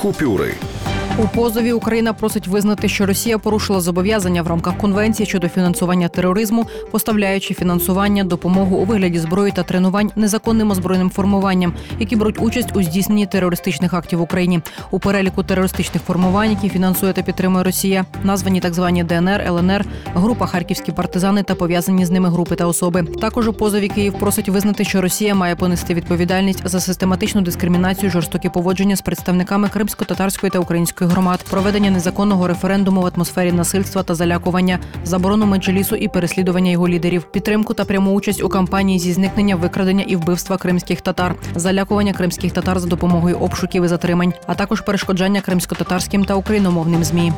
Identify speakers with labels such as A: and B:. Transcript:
A: Купюри.
B: У позові Україна просить визнати, що Росія порушила зобов'язання в рамках конвенції щодо фінансування тероризму, поставляючи фінансування, допомогу у вигляді зброї та тренувань незаконним озброєним формуванням, які беруть участь у здійсненні терористичних актів в Україні. У переліку терористичних формувань, які фінансує та підтримує Росія, названі так звані ДНР, ЛНР, група Харківські партизани та пов'язані з ними групи та особи. Також у позові Київ просить визнати, що Росія має понести відповідальність за систематичну дискримінацію, жорстокі поводження з представниками кримсько-татарської та української громад, проведення незаконного референдуму в атмосфері насильства та залякування, заборону меджлісу і переслідування його лідерів, підтримку та пряму участь у кампанії зі зникнення, викрадення і вбивства кримських татар, залякування кримських татар за допомогою обшуків і затримань, а також перешкоджання кримсько-татарським та україномовним змі.